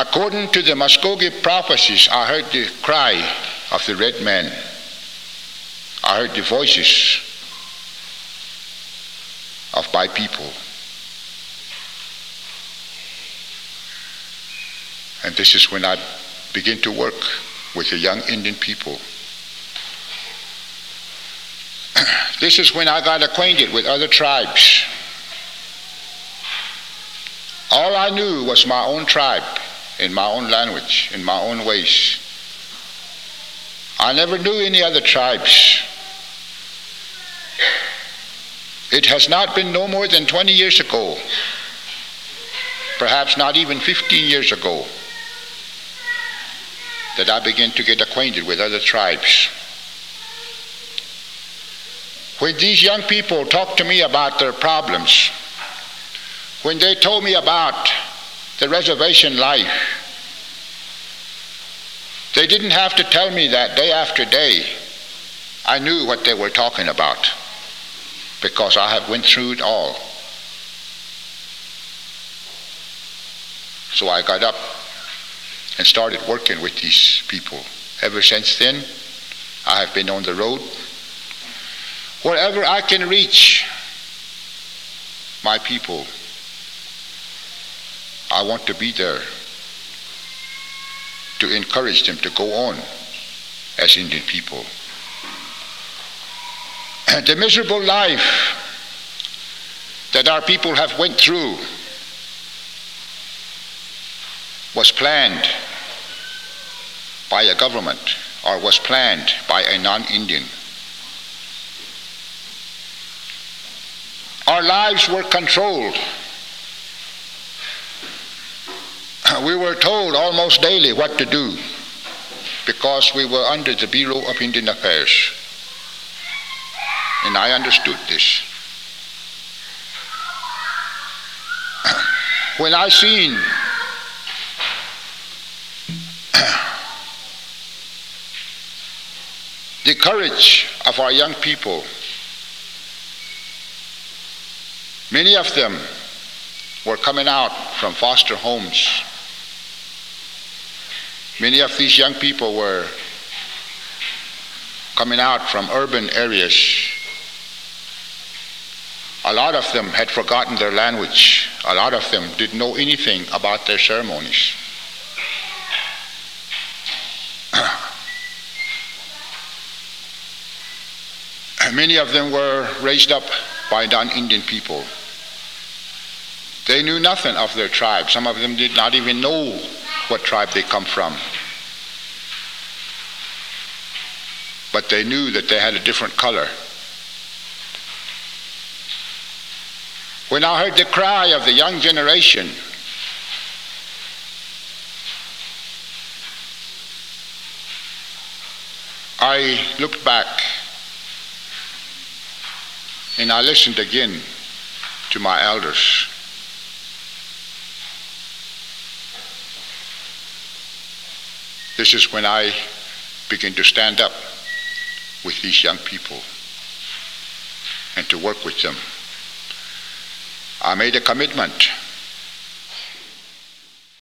According to the Muskogee prophecies, I heard the cry of the red man. I heard the voices of my people. And this is when I begin to work with the young Indian people. this is when I got acquainted with other tribes. All I knew was my own tribe, in my own language, in my own ways. I never knew any other tribes. It has not been no more than 20 years ago, perhaps not even 15 years ago, that I began to get acquainted with other tribes. When these young people talked to me about their problems, when they told me about the reservation life, they didn't have to tell me that day after day. I knew what they were talking about because I have went through it all. So I got up and started working with these people. Ever since then, I have been on the road. Wherever I can reach my people, I want to be there to encourage them to go on as Indian people. And the miserable life that our people have went through was planned by a government or was planned by a non-Indian. Our lives were controlled. We were told almost daily what to do because we were under the Bureau of Indian Affairs. And I understood this. When I seen the courage of our young people, many of them were coming out from foster homes. Many of these young people were coming out from urban areas a lot of them had forgotten their language. A lot of them didn't know anything about their ceremonies. Many of them were raised up by non Indian people. They knew nothing of their tribe. Some of them did not even know what tribe they come from. But they knew that they had a different color. When I heard the cry of the young generation, I looked back and I listened again to my elders. This is when I began to stand up with these young people and to work with them. I made a commitment